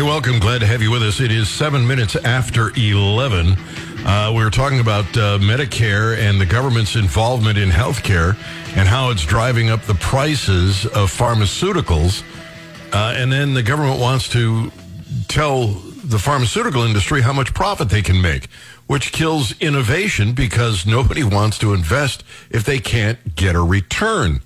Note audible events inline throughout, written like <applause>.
Hey, welcome. Glad to have you with us. It is seven minutes after 11. Uh, we were talking about uh, Medicare and the government's involvement in healthcare and how it's driving up the prices of pharmaceuticals. Uh, and then the government wants to tell the pharmaceutical industry how much profit they can make, which kills innovation because <laughs> nobody wants to invest if they can't get a return.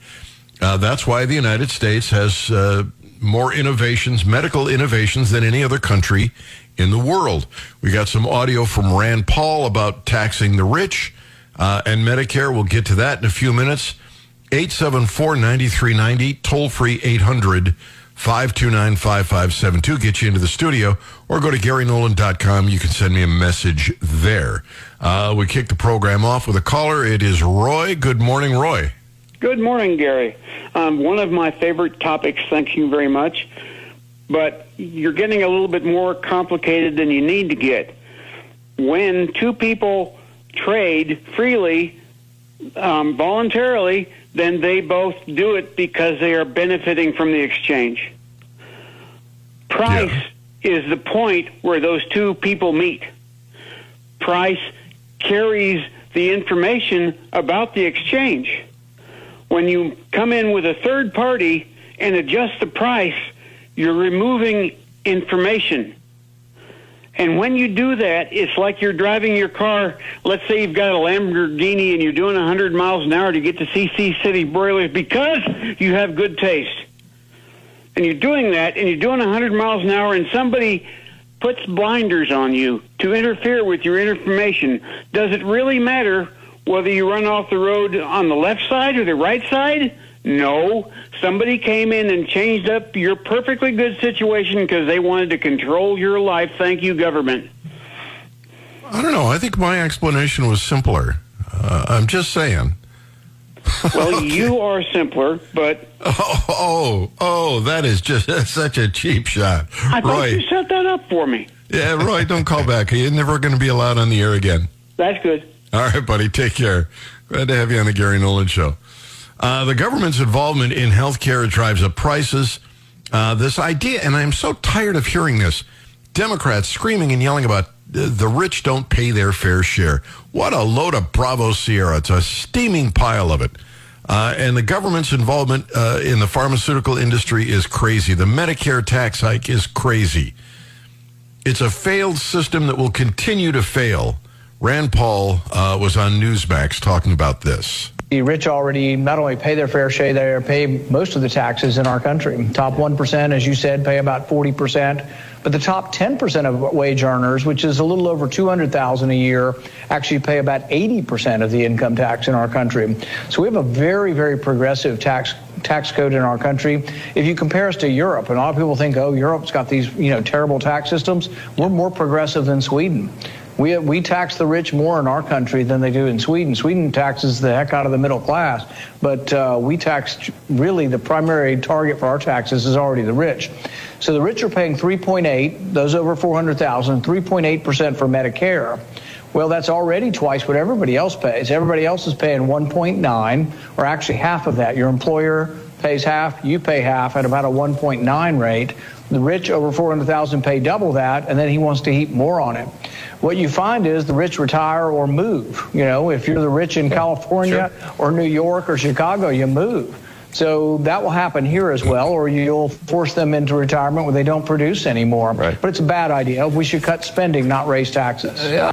Uh, that's why the United States has uh, more innovations, medical innovations, than any other country in the world. We got some audio from Rand Paul about taxing the rich uh, and Medicare. We'll get to that in a few minutes. 874 9390, toll free 800 529 5572. Get you into the studio or go to GaryNolan.com. You can send me a message there. Uh, we kick the program off with a caller. It is Roy. Good morning, Roy. Good morning, Gary. Um, one of my favorite topics, thank you very much. But you're getting a little bit more complicated than you need to get. When two people trade freely, um, voluntarily, then they both do it because they are benefiting from the exchange. Price yeah. is the point where those two people meet. Price carries the information about the exchange. When you come in with a third party and adjust the price, you're removing information. And when you do that, it's like you're driving your car. Let's say you've got a Lamborghini and you're doing 100 miles an hour to get to CC City Broilers because you have good taste. And you're doing that and you're doing 100 miles an hour and somebody puts blinders on you to interfere with your information. Does it really matter whether you run off the road on the left side or the right side? No. Somebody came in and changed up your perfectly good situation because they wanted to control your life. Thank you, government. I don't know. I think my explanation was simpler. Uh, I'm just saying. Well, <laughs> okay. you are simpler, but oh, <laughs> oh, oh, that is just <laughs> such a cheap shot. I thought Roy. you set that up for me. Yeah, Roy, don't call back. You're never going to be allowed on the air again. That's good. All right, buddy. Take care. Glad to have you on the Gary Nolan Show. Uh, the government's involvement in healthcare drives up prices. Uh, this idea, and I'm so tired of hearing this Democrats screaming and yelling about uh, the rich don't pay their fair share. What a load of Bravo Sierra. It's a steaming pile of it. Uh, and the government's involvement uh, in the pharmaceutical industry is crazy. The Medicare tax hike is crazy. It's a failed system that will continue to fail. Rand Paul uh, was on Newsmax talking about this. The rich already not only pay their fair share, they pay most of the taxes in our country. Top 1%, as you said, pay about 40%. But the top 10% of wage earners, which is a little over 200,000 a year, actually pay about 80% of the income tax in our country. So we have a very, very progressive tax tax code in our country. If you compare us to Europe, and a lot of people think, oh, Europe's got these, you know, terrible tax systems, we're more progressive than Sweden. We, we tax the rich more in our country than they do in Sweden. Sweden taxes the heck out of the middle class, but uh, we tax really the primary target for our taxes is already the rich. So the rich are paying 3.8, those over 400,000, 3.8% for Medicare. Well, that's already twice what everybody else pays. Everybody else is paying 1.9, or actually half of that. Your employer pays half, you pay half at about a 1.9 rate. The rich over 400,000 pay double that, and then he wants to heap more on it what you find is the rich retire or move. You know, if you're the rich in California sure. or New York or Chicago, you move. So that will happen here as well, or you'll force them into retirement where they don't produce anymore. Right. But it's a bad idea. We should cut spending, not raise taxes. Yeah.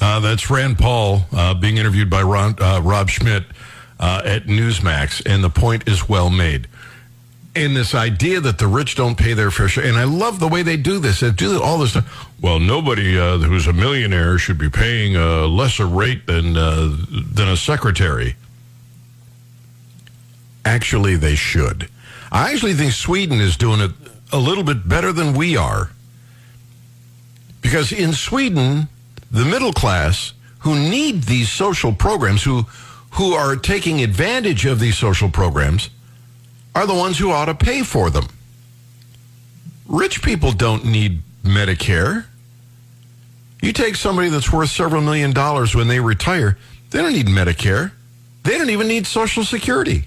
Uh, that's Rand Paul uh, being interviewed by Ron, uh, Rob Schmitt uh, at Newsmax, and the point is well made in this idea that the rich don't pay their fair share. And I love the way they do this. They do all this stuff. Well, nobody uh, who's a millionaire should be paying a lesser rate than uh, than a secretary. Actually, they should. I actually think Sweden is doing it a little bit better than we are. Because in Sweden, the middle class who need these social programs, who who are taking advantage of these social programs, are the ones who ought to pay for them. Rich people don't need Medicare. You take somebody that's worth several million dollars when they retire, they don't need Medicare. They don't even need Social Security.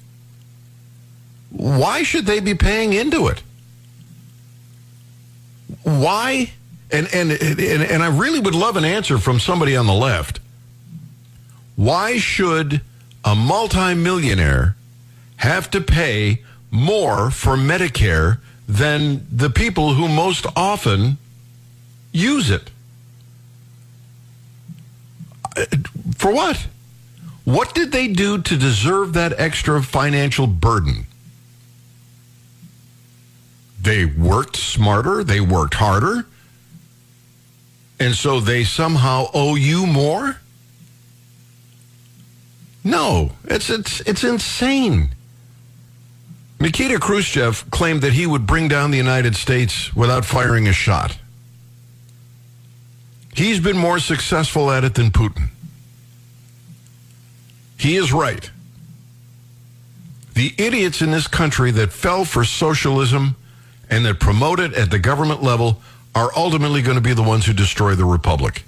Why should they be paying into it? why? And, and and and I really would love an answer from somebody on the left. Why should a multimillionaire have to pay more for Medicare than the people who most often use it? Uh, For what? What did they do to deserve that extra financial burden? They worked smarter, they worked harder, and so they somehow owe you more? No, it's it's it's insane. Nikita Khrushchev claimed that he would bring down the United States without firing a shot. He's been more successful at it than Putin. He is right. The idiots in this country that fell for socialism and that promote it at the government level are ultimately going to be the ones who destroy the republic.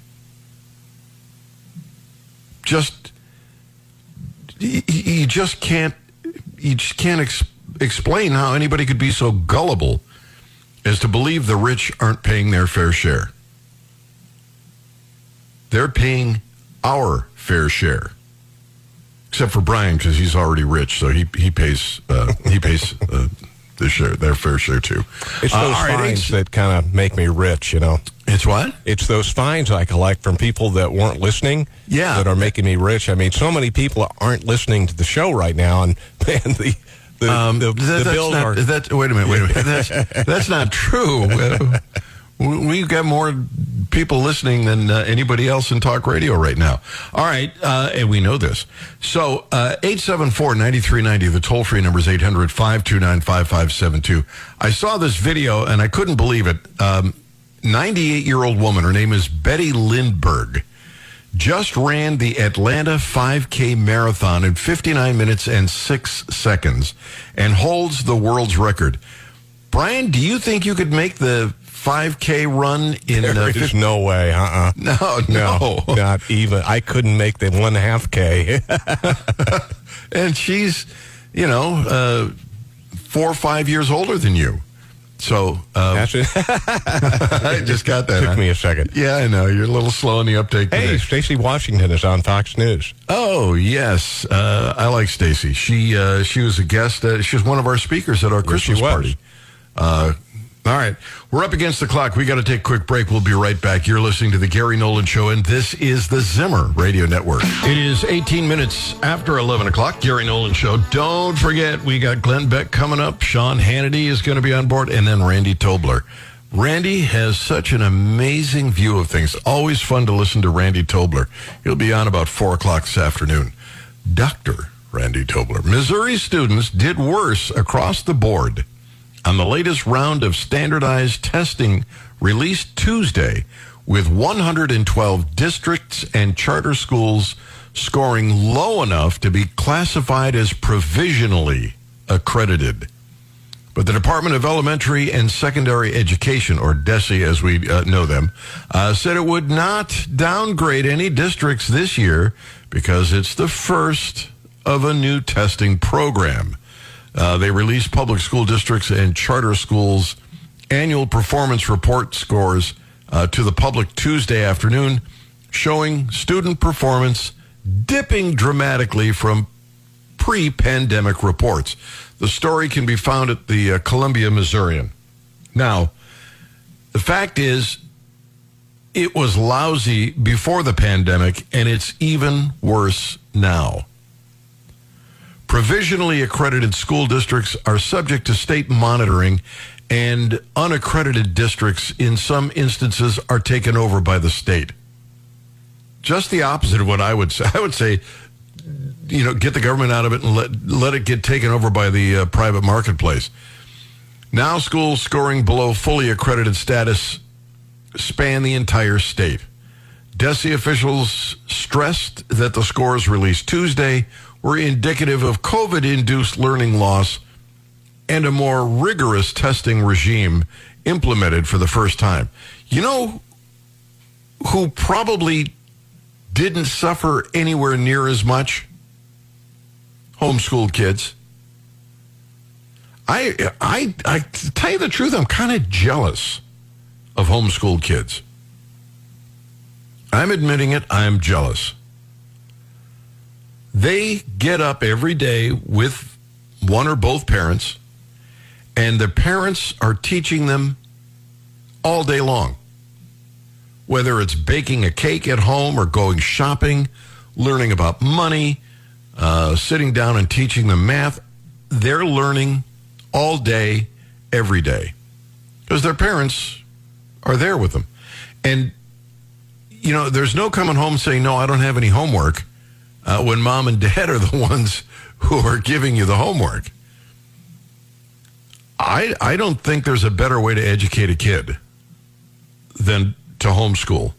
Just you just can't you just can't ex- explain how anybody could be so gullible as to believe the rich aren't paying their fair share. They're paying our fair share, except for Brian because he's already rich, so he he pays uh, he pays uh, the share their fair share too. It's Uh, those right, fines it's- that kind of make me rich, you know. It's what? It's those fines I collect from people that weren't listening. Yeah. That are making me rich. I mean, so many people aren't listening to the show right now, and <laughs> man, the the, Um, the, that- the bills not, are. that, wait a minute, wait a minute. <laughs> That's, that's not true. <laughs> We- We've got more people listening than uh, anybody else in talk radio right now. All right, uh, and we know this. So, uh, 874-9390, the toll-free number is 800-529-5572. I saw this video, and I couldn't believe it. Um, 98-year-old woman, her name is Betty Lindberg just ran the Atlanta 5K marathon in 59 minutes and 6 seconds and holds the world's record. Brian, do you think you could make the 5K run in uh, <laughs> there is no way. Uh. uh No, no. not even. I couldn't make the one half k. <laughs> And she's, you know, uh, 4 or 5 years older than you. So, uh, it. <laughs> I just got that. huh? Took me a second. Yeah, I know. You're a little slow in the uptake Hey. Stacy Washington is on Fox News. Oh yes, uh, I like Stacy. She uh, she was a guest. Uh, she was one of our speakers at our Yes, Christmas was. party. All right, we're up against the clock. We got to take a quick break. We'll be right back. You're listening to the Gary Nolan Show, and this is the Zimmer Radio Network. It is 18 minutes after 11 o'clock. Gary Nolan Show. Don't forget, we got Glenn Beck coming up. Sean Hannity is going to be on board, and then Randy Tobler. Randy has such an amazing view of things. Always fun to listen to Randy Tobler. He'll be on about 4 o'clock this afternoon. Dr. Randy Tobler. Missouri students did worse across the board on the latest round of standardized testing released Tuesday, with 112 districts and charter schools scoring low enough to be classified as provisionally accredited. But the Department of Elementary and Secondary Education, or DESE as we uh, know them, uh, said it would not downgrade any districts this year because it's the first of a new testing program. Uh, they released public school districts and charter schools' annual performance report scores uh, to the public Tuesday afternoon, showing student performance dipping dramatically from pre pandemic reports. The story can be found at the uh, Columbia Missourian. Now, the fact is, it was lousy before the pandemic, and it's even worse now. Provisionally accredited school districts are subject to state monitoring, and unaccredited districts, in some instances, are taken over by the state. Just the opposite of what I would say. <laughs> I would say you know, get the government out of it and let let it get taken over by the uh, private marketplace. Now, schools scoring below fully accredited status span the entire state. DESE officials stressed that the scores released Tuesday were indicative of COVID-induced learning loss and a more rigorous testing regime implemented for the first time. You know who probably didn't suffer anywhere near as much? homeschooled kids. I, I, I tell you the truth, I'm kind of jealous of homeschooled kids. I'm admitting it, I'm jealous. They get up every day with one or both parents, and the parents are teaching them all day long. Whether it's baking a cake at home or going shopping, learning about money, uh, sitting down and teaching them math, they're learning all day, every day, because their parents are there with them. And, you know, there's no coming home saying, no, I don't have any homework uh, when mom and dad are the <laughs> ones who are giving you the homework. I, I don't think there's a better way to educate a kid than to homeschool.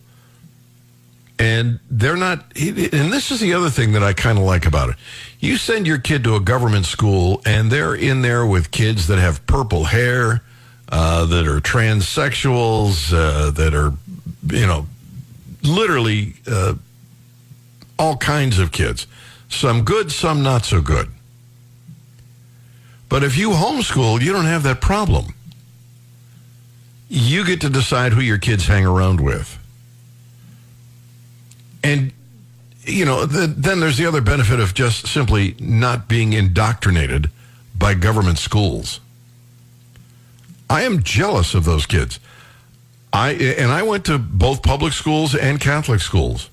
And they're not, and this is the other thing that I kind of like about it. You send your kid to a government school, and they're in there with kids that have purple hair, uh, that are transsexuals, uh, that are, you know, literally uh, all kinds of kids. Some good, some not so good. But if you homeschool, you don't have that problem. You get to decide who your kids hang around with. And, you know, the, then there's the other benefit of just simply not being indoctrinated by government schools. I am jealous of those kids. I and I went to both public schools and Catholic schools.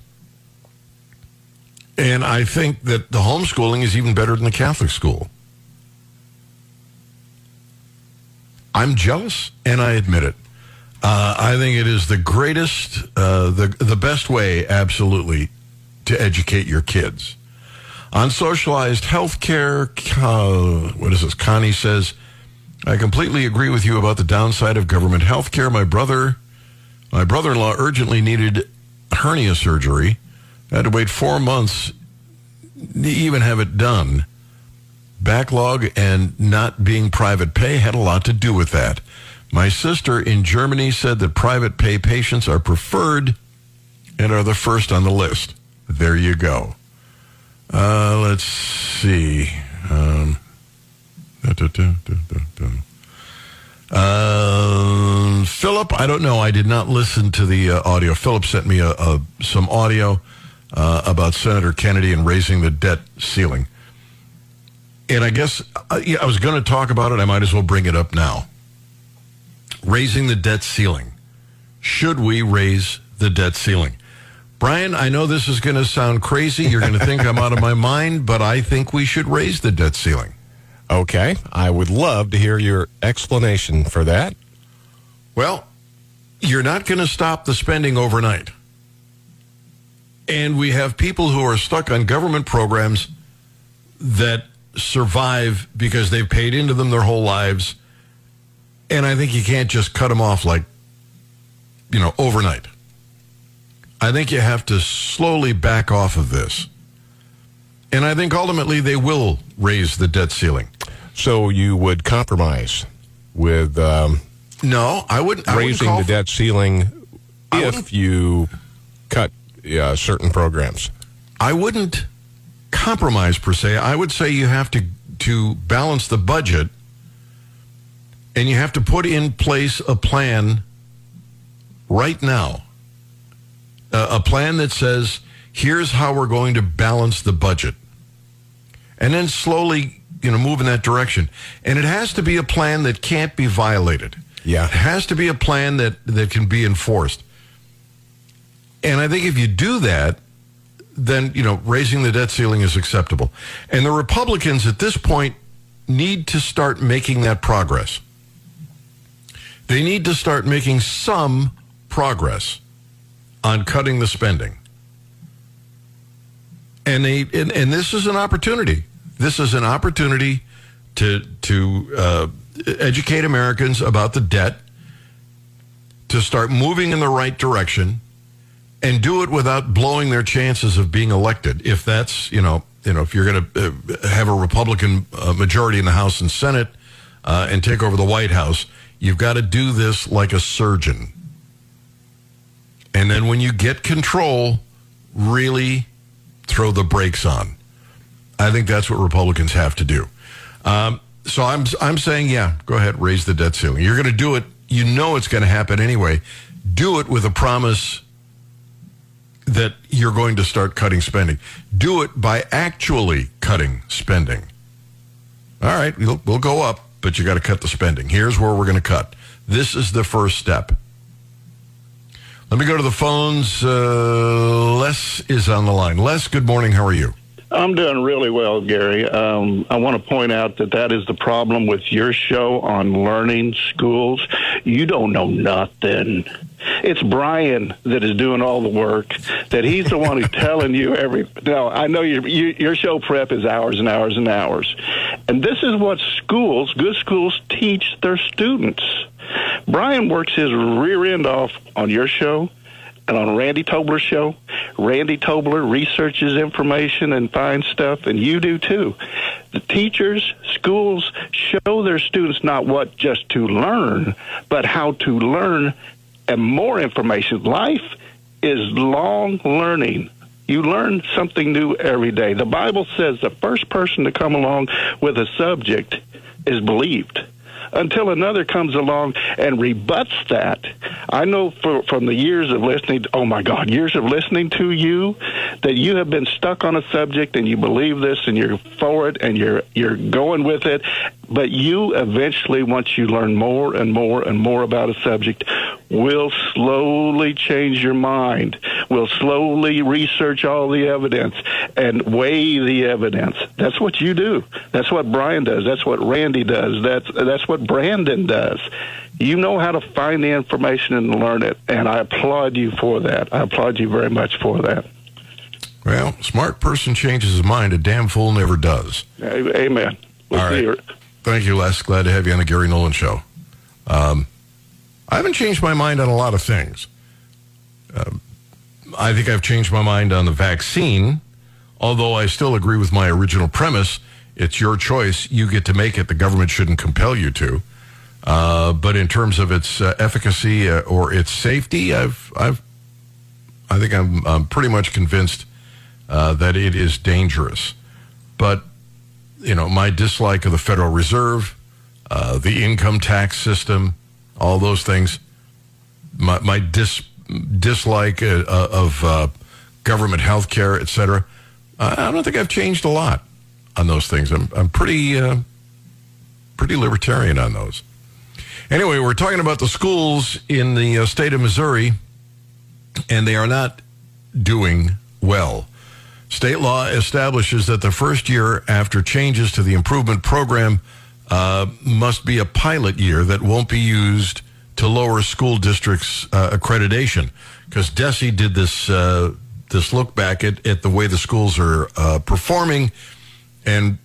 And I think that the homeschooling is even better than the Catholic school. I'm jealous, and I admit it. Uh, I think it is the greatest, uh, the the best way, absolutely, to educate your kids. On socialized health care, uh, what is this? Connie says, I completely agree with you about the downside of government health care. My brother, my brother-in-law urgently needed hernia surgery. I had to wait four months to even have it done. Backlog and not being private pay had a lot to do with that. My sister in Germany said that private pay patients are preferred and are the first on the list. There you go. Uh, let's see. Um, uh, Philip, I don't know. I did not listen to the uh, audio. Philip sent me a, a some audio uh, about Senator Kennedy and raising the debt ceiling. And I guess uh, yeah, I was going to talk about it. I might as well bring it up now. Raising the debt ceiling. Should we raise the debt ceiling? Brian, I know this is going to sound crazy. You're going to think I'm out of my mind, but I think we should raise the debt ceiling. Okay. I would love to hear your explanation for that. Well, you're not going to stop the spending overnight. And we have people who are stuck on government programs that survive because they've paid into them their whole lives. And I think you can't just cut them off like, you know, overnight. I think you have to slowly back off of this. And I think ultimately they will raise the debt ceiling. So you would compromise with um, no, I wouldn't I raising wouldn't the debt ceiling if you cut uh, certain programs. I wouldn't compromise per se. I would say you have to to balance the budget, and you have to put in place a plan right now. Uh, a plan that says, "Here's how we're going to balance the budget," and then slowly, you know, move in that direction. And it has to be a plan that can't be violated. Yeah, it has to be a plan that that can be enforced. And I think if you do that, then, you know, raising the debt ceiling is acceptable. And the Republicans at this point need to start making that progress. They need to start making some progress on cutting the spending. And they and, and this is an opportunity. This is an opportunity to to uh, educate Americans about the debt, to start moving in the right direction and do it without blowing their chances of being elected. If that's, you know, you know, if you're going to uh, have a Republican uh, majority in the House and Senate uh, and take over the White House, you've got to do this like a surgeon. And then when you get control, really throw the brakes on. I think that's what Republicans have to do. Um, so I'm I'm saying, yeah, go ahead, raise the debt ceiling. You're going to do it you know it's going to happen anyway. Do it with a promise that you're going to start cutting spending. Do it by actually cutting spending. All right, we'll, we'll go up, but you got to cut the spending. Here's where we're going to cut. This is the first step. Let me go to the phones. Uh, Les is on the line. Les, good morning. How are you? I'm doing really well, Gary. Um, I want to point out that that is the problem with your show on learning schools. You don't know nothing. It's Brian that is doing all the work. That he's the one who's telling you every. No, I know your you, your show prep is hours and hours and hours, and this is what schools, good schools, teach their students. Brian works his rear end off on your show and on Randy Tobler's show. Randy Tobler researches information and finds stuff, and you do too. The teachers, schools show their students not what just to learn, but how to learn and more information. Life is long learning. You learn something new every day. The Bible says the first person to come along with a subject is believed until another comes along and rebuts that. I know for, from the years of listening, oh my God, years of listening to you, that you have been stuck on a subject and you believe this and you're for it and you're you're going with it, but you eventually, once you learn more and more and more about a subject, will slowly change your mind. Will slowly research all the evidence and weigh the evidence. That's what you do. That's what Brian does. That's what Randy does. That's that's what Brandon does. You know how to find the information and learn it, and I applaud you for that. I applaud you very much for that. Well, smart person changes his mind. A damn fool never does. Amen. We'll All right. Thank you, Les. Glad to have you on the Gary Nolan Show. Um, I haven't changed my mind on a lot of things. Uh, I think I've changed my mind on the vaccine, although I still agree with my original premise. It's your choice. You get to make it. The government shouldn't compel you to. Uh, but in terms of its uh, efficacy uh, or its safety, I've, I've, I think I'm, I'm pretty much convinced uh, that it is dangerous. But you know, my dislike of the Federal Reserve, uh, the income tax system, all those things, my, my dis, dislike uh, of government health care, et cetera. I don't think I've changed a lot on those things. I'm, I'm pretty, pretty libertarian on those. Anyway, we're talking about the schools in the uh, state of Missouri, and they are not doing well. State law establishes that the first year after changes to the improvement program uh, must be a pilot year that won't be used to lower school districts' uh, accreditation. Because DESE did this uh, this look back at, at the way the schools are uh, performing and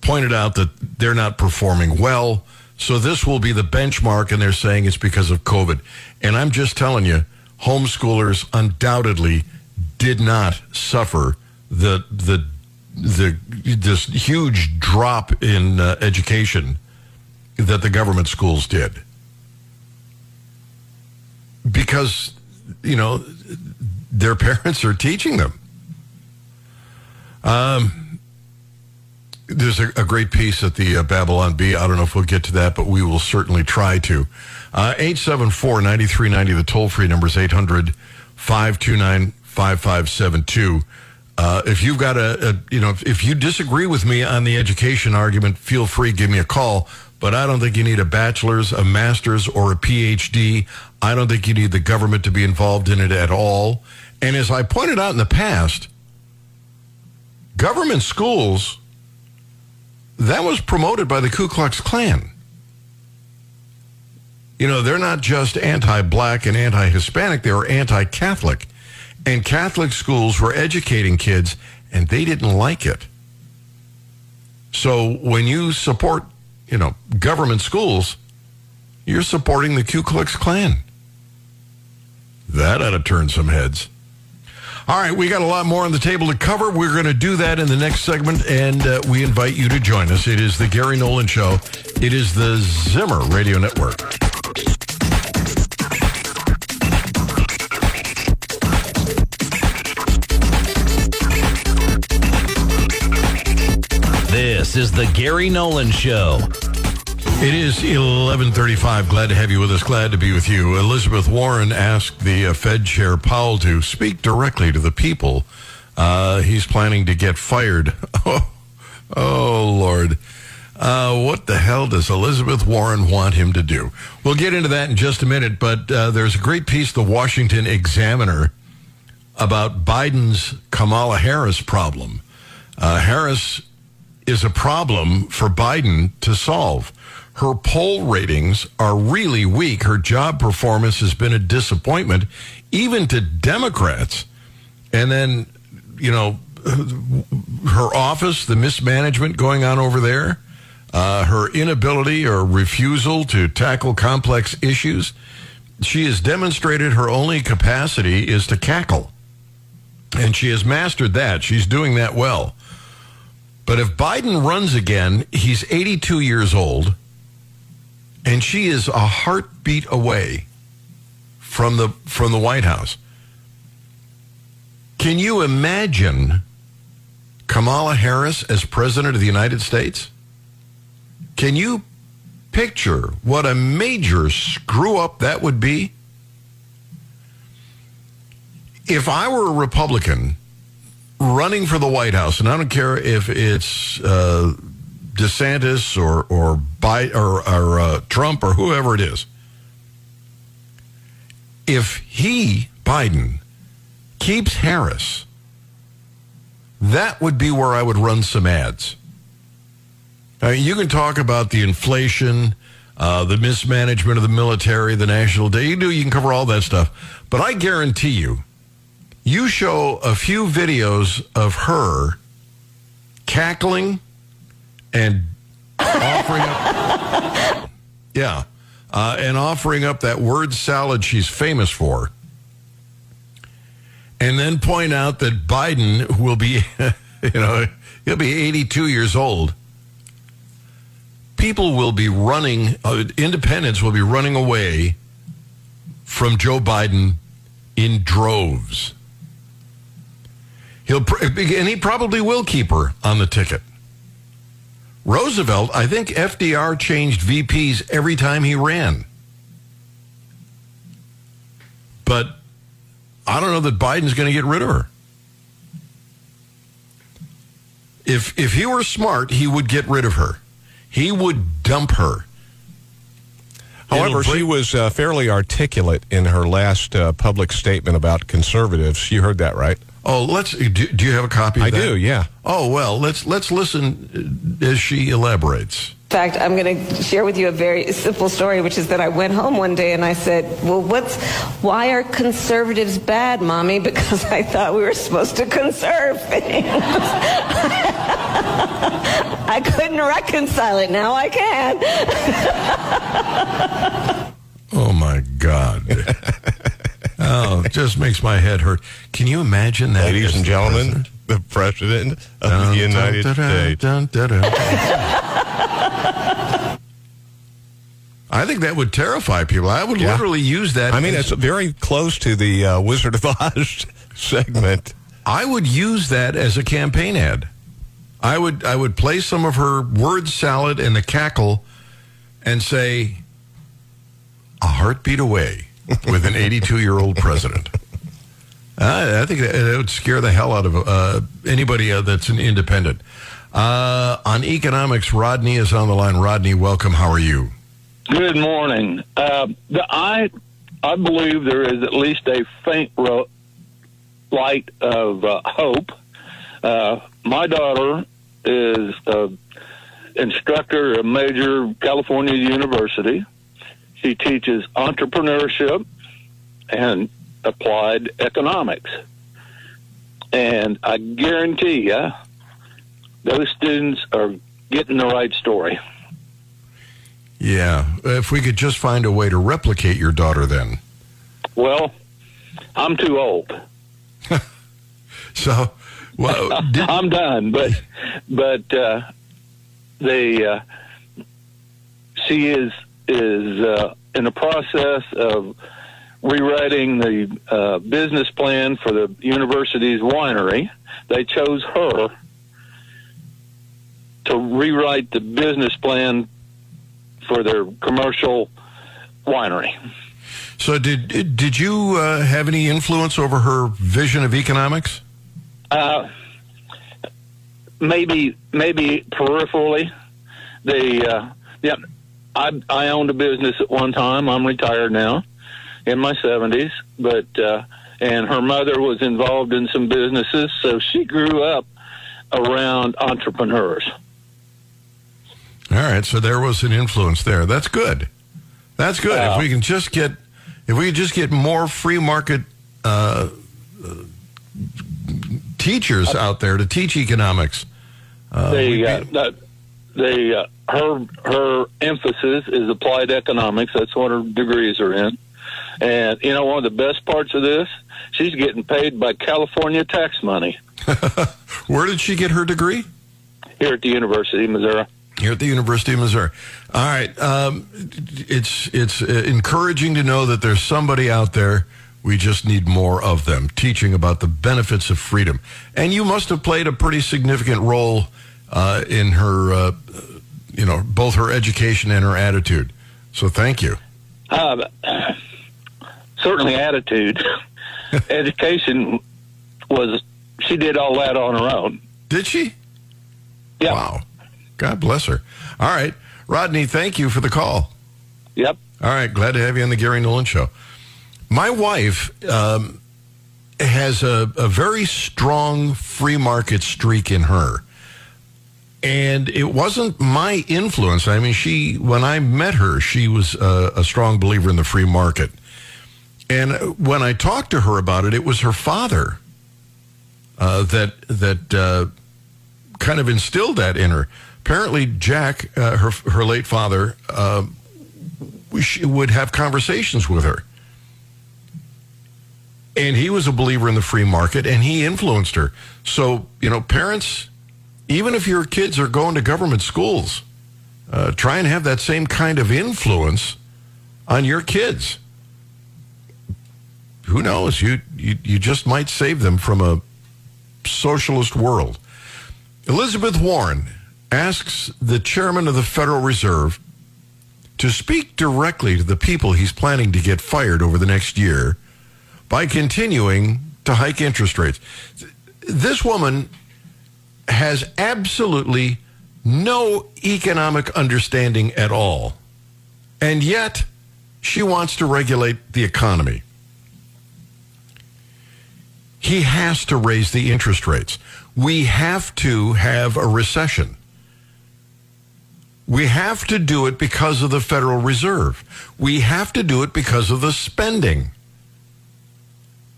pointed out that they're not performing well so this will be the benchmark, and they're saying it's because of COVID. And I'm just telling you, homeschoolers undoubtedly did not suffer the the the this huge drop in uh, education that the government schools did because you know their <laughs> parents are teaching them. Um, there's a, a, great piece at the uh, Babylon Bee. I don't know if we'll get to that, but we will certainly try to. Uh, 874 9390, the toll free number is 800 529 5572. Uh, if you've got a, a, you know, if, if you disagree with me on the education argument, feel free, give me a call. But I don't think you need a bachelor's, a master's, or a PhD. I don't think you need the government to be involved in it at all. And as I pointed out in the past, government schools that was promoted by the Ku Klux Klan. You know, they're not just anti black and anti Hispanic, they were anti Catholic. And Catholic schools were educating kids, and they didn't like it. So when you support, you know, government schools, you're supporting the Ku Klux Klan. That ought to turn some heads. All right, we got a lot more on the table to cover. We're going to do that in the next segment, and uh, we invite you to join us. It is the Gary Nolan Show. It is the Zimmer Radio Network. This is the Gary Nolan Show. It is 11:35. Glad to have you with us. Glad to be with you. Elizabeth Warren asked the uh, Fed chair Powell to speak directly to the people. Uh, he's planning to get fired. <laughs> Oh, oh Lord. Uh, what the hell does Elizabeth Warren want him to do? We'll get into that in just a minute, but uh, there's a great piece, the Washington Examiner, about Biden's Kamala Harris problem. Uh, Harris is a problem for Biden to solve. Her poll ratings are really weak. Her job performance has been a disappointment, even to Democrats. And then, you know, her office, the mismanagement going on over there, uh, her inability or refusal to tackle complex issues. She has demonstrated her only capacity is to cackle. And she has mastered that. She's doing that well. But if Biden runs again, he's 82 years old, and she is a heartbeat away from the from the White House. Can you imagine Kamala Harris as president of the United States? Can you picture what a major screw up that would be? If I were a Republican running for the White House, and I don't care if it's uh, DeSantis or or, Biden, or, or uh, Trump or whoever it is, if he Biden keeps Harris, that would be where I would run some ads. I mean, you can talk about the inflation, uh, the mismanagement of the military, the national day. You do, you can cover all that stuff. But I guarantee you, you show a few videos of her cackling and offering up, <laughs> yeah, uh, and offering up that word salad she's famous for, and then point out that Biden will be, <laughs> you know, he'll be 82 years old. People will be running, uh, independents will be running away from Joe Biden in droves. He'll and he probably will keep her on the ticket. Roosevelt, I think FDR changed VPs every time he ran. But I don't know that Biden's going to get rid of her. If if he were smart, he would get rid of her. He would dump her. However, she was uh, fairly articulate in her last uh, public statement about conservatives. You heard that, right? Oh, let's. Do, do you have a copy? Of it? I that? do, yeah. Oh well, let's let's listen uh, as she elaborates. In fact, I'm going to share with you a very simple story, which is that I went home one day and I said, "Well, what's why are conservatives bad, mommy? <laughs> Because I thought we were supposed to conserve things." <laughs> I couldn't reconcile it. Now I can. <laughs> Oh my God! It just makes my head hurt. Can you imagine that, Ladies and the gentlemen, the President of Dun, the United dun, States. dun. I think that would terrify people. I would Yeah. literally use that. I mean, as- it's very close to the uh, Wizard of <laughs> Oz segment. I would use that as a campaign ad. I would I would play some of her word salad and the cackle and say a heartbeat away with an 82 year old president. I, I think that, that would scare the hell out of uh, anybody uh, that's an independent. Uh, on economics, Rodney is on the line. Rodney, welcome. How are you? Good morning. Uh, the, I I believe there is at least a faint ro- light of uh, hope. Uh, my daughter is an instructor at a major California university. She teaches entrepreneurship and applied economics. And I guarantee you, those students are getting the right story. Yeah. If we could just find a way to replicate your daughter, then. Well, I'm too old. <laughs> So, well, <laughs> did, I'm done. But but uh, they uh, she is is uh, in the process of rewriting the uh, business plan for the university's winery. They chose her to rewrite the business plan for their commercial winery. So did did you uh, have any influence over her vision of economics? Uh, maybe maybe peripherally. The uh, yeah, I I owned a business at one time. I'm retired now, in my 70s, but uh, and her mother was involved in some businesses, so she grew up around entrepreneurs. All right, so there was an influence there. That's good. That's good. Yeah. if we can just get, if we could just get more free market uh, uh, teachers out there to teach economics. Uh, we'd the be- uh, that the uh, her her emphasis is applied economics. That's what her degrees are in. And you know, one of the best parts of this, she's getting paid by California tax money <laughs> where did she get her degree? here at the University of Missouri. Here at the University of Missouri. All right, um, it's it's uh, encouraging to know that there's somebody out there. We just need more of them teaching about the benefits of freedom. And you must have played a pretty significant role uh, in her, uh, you know, both her education and her attitude. So thank you. Uh, certainly, attitude, <laughs> education was. She did all that on her own. Did she? Yeah. Wow. God bless her. All right, Rodney. Thank you for the call. Yep. All right, glad to have you on the Gary Nolan Show. My wife um, has a, a very strong free market streak in her. And it wasn't my influence. I mean, she, when I met her, she was a, a strong believer in the free market. And when I talked to her about it, it was her father uh, that that uh, kind of instilled that in her. Apparently, Jack, uh, her her late father, uh, she would have conversations with her. And he was a believer in the free market and he influenced her. So, you know, parents, even if your kids are going to government schools, uh, try and have that same kind of influence on your kids. Who knows? You, you, you just might save them from a socialist world. Elizabeth Warren asks the chairman of the Federal Reserve to speak directly to the people he's planning to get fired over the next year by continuing to hike interest rates. This woman has absolutely no economic understanding at all. And yet, she wants to regulate the economy. He has to raise the interest rates. We have to have a recession. We have to do it because of the Federal Reserve. We have to do it because of the spending.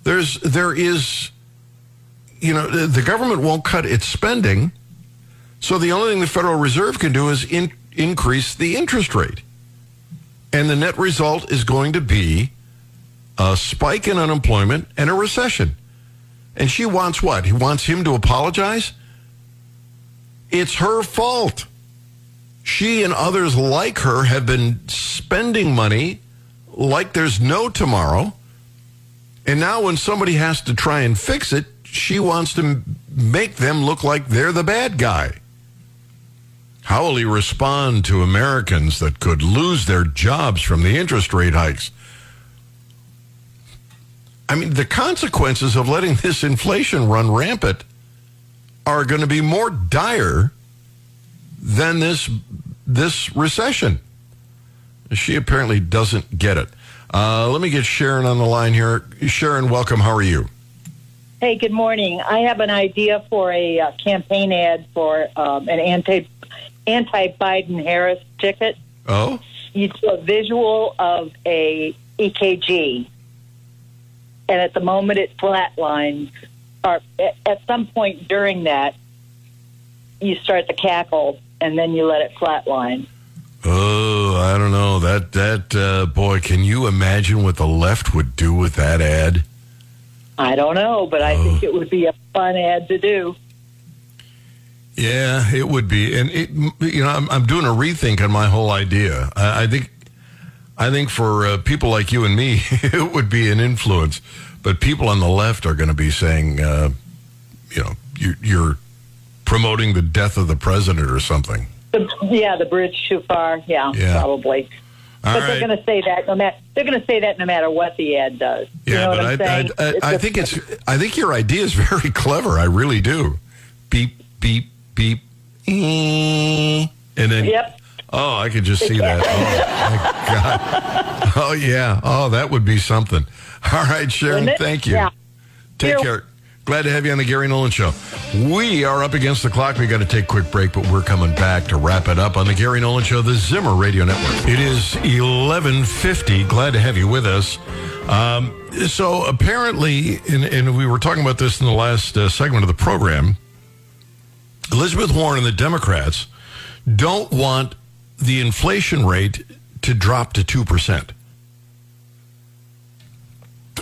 There's there is you know the government won't cut its spending. So the only thing the Federal Reserve can do is in, increase the interest rate. And the net result is going to be a spike in unemployment and a recession. And she wants what? He wants him to apologize? It's her fault. She and others like her have been spending money like there's no tomorrow. And now when somebody has to try and fix it, she wants to make them look like they're the bad guy. How will he respond to Americans that could lose their jobs from the interest rate hikes? I mean, the consequences of letting this inflation run rampant are going to be more dire than this this recession. She apparently doesn't get it. Uh, let me get Sharon on the line here. Sharon, welcome. How are you? Hey, good morning. I have an idea for a uh, campaign ad for um, an anti anti Biden Harris ticket. Oh, You do a visual of a EKG, and at the moment it flatlines, or at, at some point during that, you start the cackle, and then you let it flatline. oh, I don't know. That that uh, boy, can you imagine what the left would do with that ad? I don't know, but I think it would be a fun ad to do. Yeah, it would be, and it, you know, I'm, I'm doing a rethink on my whole idea. I, I think, I think for uh, people like you and me, <laughs> it would be an influence, but people on the left are going to be saying, uh, you know, you, you're promoting the death of the president or something. The, yeah, the bridge too far. Yeah, Yeah. probably. All but right. they're going to say that no matter they're going to say that no matter what the ad does. You Yeah, know but I? I, I, I think it's. I think your idea is <laughs> very clever. I really do. Beep beep beep, eh, and then. Yep. Oh, I could just see that. Oh my god. <laughs> Oh yeah. Oh, that would be something. All right, Sharon. Thank you. Yeah. Take You're- care. Glad to have you on the Gary Nolan Show. We are up against the clock. We got to take a quick break, but we're coming back to wrap it up on the Gary Nolan Show, the Zimmer Radio Network. It is eleven fifty. Glad to have you with us. Um, so apparently, and, and we were talking about this in the last uh, segment of the program. Elizabeth Warren and the Democrats don't want the inflation rate to drop to two percent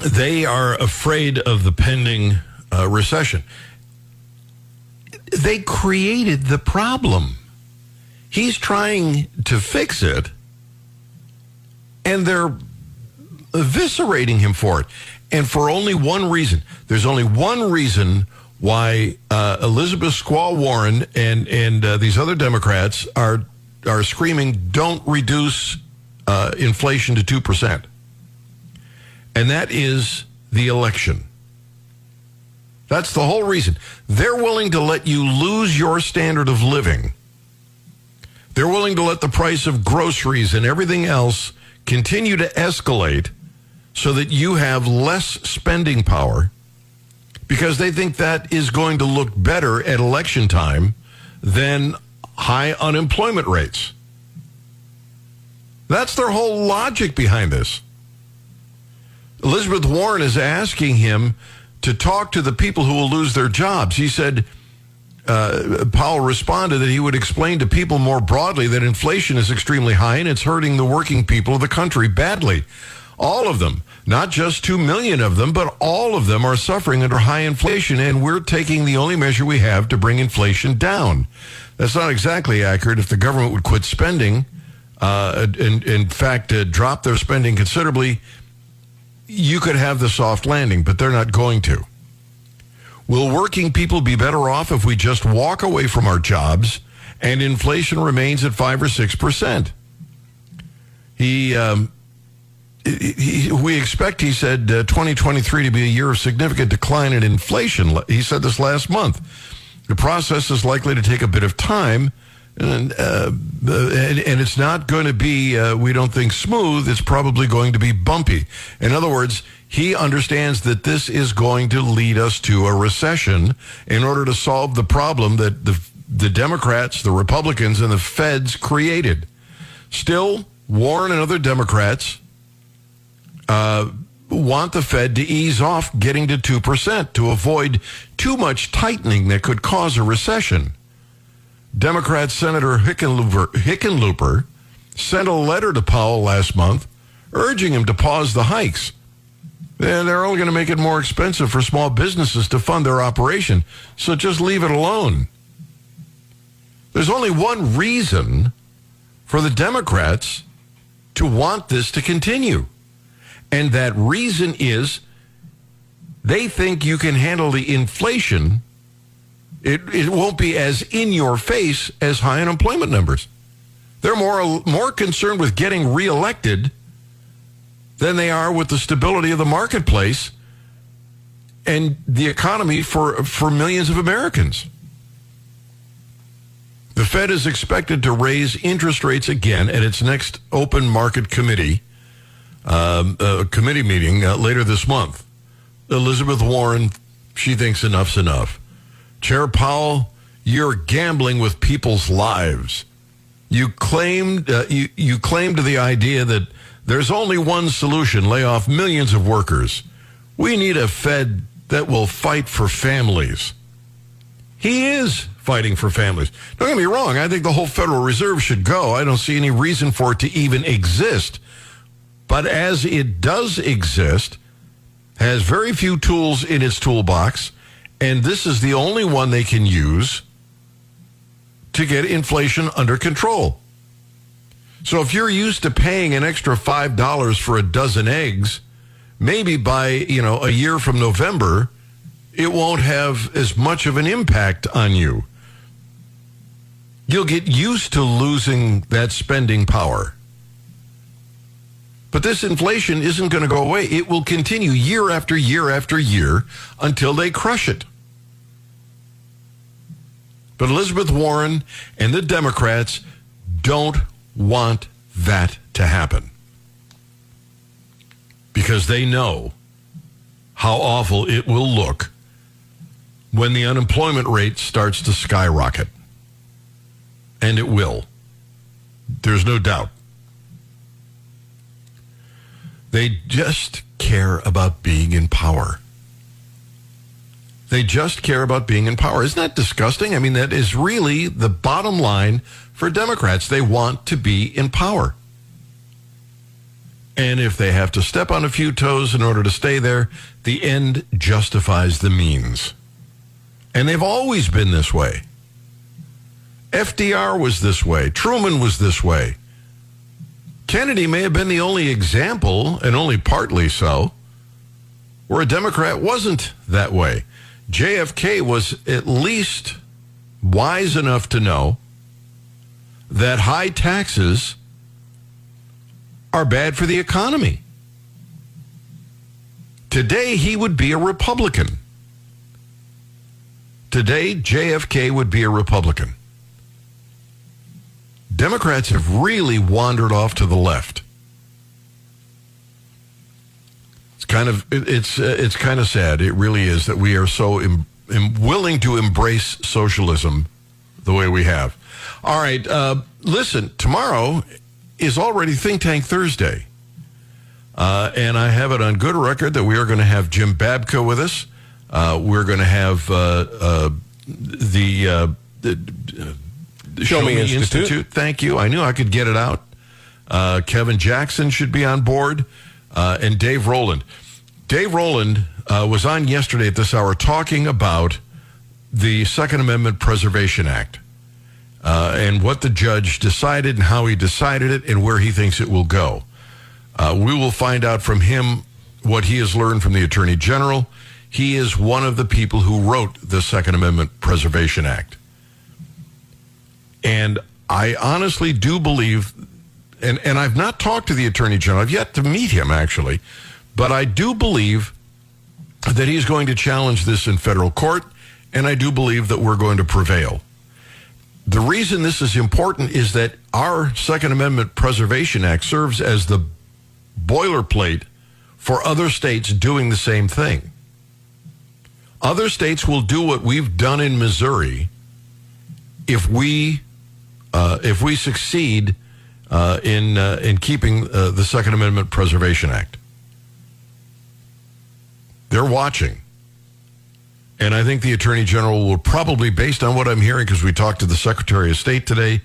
they are afraid of the pending uh, recession. They created the problem. He's trying to fix it, and they're eviscerating him for it. And for only one reason. There's only one reason why uh, Elizabeth Squaw Warren and and uh, these other Democrats are are screaming, "Don't reduce uh, inflation to two percent." and that is the election. That's the whole reason. They're willing to let you lose your standard of living. They're willing to let the price of groceries and everything else continue to escalate so that you have less spending power because they think that is going to look better at election time than high unemployment rates. That's their whole logic behind this. Elizabeth Warren is asking him to talk to the people who will lose their jobs. He said, uh, Powell responded that he would explain to people more broadly that inflation is extremely high and it's hurting the working people of the country badly. All of them, not just 2 million of them, but all of them are suffering under high inflation, and we're taking the only measure we have to bring inflation down. That's not exactly accurate. If the government would quit spending, uh, and in fact, uh, drop their spending considerably, you could have the soft landing, but they're not going to. Will working people be better off if we just walk away from our jobs and inflation remains at five or six percent? He, um, he- we expect, he said, uh, 2023 to be a year of significant decline in inflation. He said this last month. The process is likely to take a bit of time, and, uh, and, and it's not going to be, uh, we don't think, smooth. It's probably going to be bumpy. In other words, he understands that this is going to lead us to a recession in order to solve the problem that the, the Democrats, the Republicans, and the feds created. Still, Warren and other Democrats uh, want the Fed to ease off getting to 2% to avoid too much tightening that could cause a recession. Democrat Senator Hickenlooper, Hickenlooper sent a letter to Powell last month urging him to pause the hikes. They're they're only going to make it more expensive for small businesses to fund their operation, so just leave it alone. There's only one reason for the Democrats to want this to continue. And that reason is they think you can handle the inflation. It, it won't be as in your face as high unemployment numbers. They're more, more concerned with getting reelected than they are with the stability of the marketplace and the economy for, for millions of Americans. The Fed is expected to raise interest rates again at its next open market committee um, uh, committee meeting uh, later this month. Elizabeth Warren, she thinks enough's enough. Chair Powell, you're gambling with people's lives. You claimed uh, you you claimed the idea that there's only one solution: lay off millions of workers. We need a Fed that will fight for families. He is fighting for families. Don't get me wrong. I think the whole Federal Reserve should go. I don't see any reason for it to even exist. But as it does exist, has very few tools in its toolbox, and this is the only one they can use to get inflation under control. So if you're used to paying an extra $5 for a dozen eggs, maybe by, you know, a year from November, it won't have as much of an impact on you. You'll get used to losing that spending power. But this inflation isn't going to go away. It will continue year after year after year until they crush it. But Elizabeth Warren and the Democrats don't want that to happen because they know how awful it will look when the unemployment rate starts to skyrocket. And it will. There's no doubt. They just care about being in power. They just care about being in power. Isn't that disgusting? I mean, that is really the bottom line for Democrats. They want to be in power. And if they have to step on a few toes in order to stay there, the end justifies the means. And they've always been this way. FDR was this way. Truman was this way. Kennedy may have been the only example, and only partly so, where a Democrat wasn't that way. JFK was at least wise enough to know that high taxes are bad for the economy. Today, he would be a Republican. Today, JFK would be a Republican. Democrats have really wandered off to the left. It's kind of it's uh, it's kind of sad. It really is that we are so Im- Im- willing to embrace socialism the way we have. All right, uh, listen. Tomorrow is already Think Tank Thursday, uh, and I have it on good record that we are going to have Jim Babka with us. Uh, we're going to have uh, uh, the, the Show Me Institute. Thank you. I knew I could get it out. Uh, Kevin Jackson should be on board, uh, and Dave Roland. Dave Roland uh, was on yesterday at this hour talking about the Second Amendment Preservation Act uh, and what the judge decided and how he decided it and where he thinks it will go. Uh, we will find out from him what he has learned from the Attorney General. He is one of the people who wrote the Second Amendment Preservation Act. And I honestly do believe, and, and I've not talked to the Attorney General, I've yet to meet him actually, but I do believe that he's going to challenge this in federal court, and I do believe that we're going to prevail. The reason this is important is that our Second Amendment Preservation Act serves as the boilerplate for other states doing the same thing. Other states will do what we've done in Missouri if we uh, if we succeed uh, in uh, in keeping uh, the Second Amendment Preservation Act. They're watching. And I think the Attorney General will probably, based on what I'm hearing, because we talked to the Secretary of State today,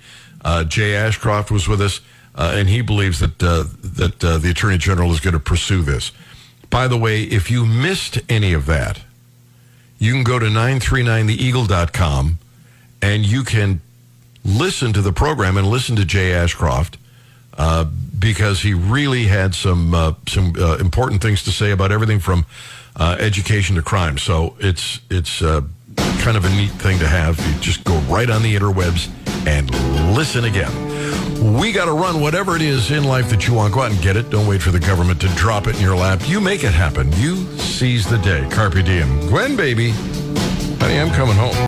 Jay Ashcroft was with us, and he believes that that the Attorney General is going to pursue this. By the way, if you missed any of that, you can go to 939theeagle.com and you can listen to the program and listen to Jay Ashcroft uh, because he really had some uh, some uh, important things to say about everything from uh, education to crime. So it's it's uh, kind of a neat thing to have. You just go right on the interwebs and listen again. We got to run whatever it is in life that you want. Go out and get it. Don't wait for the government to drop it in your lap. You make it happen. You seize the day. Carpe diem. Gwen, baby. Honey, I'm coming home.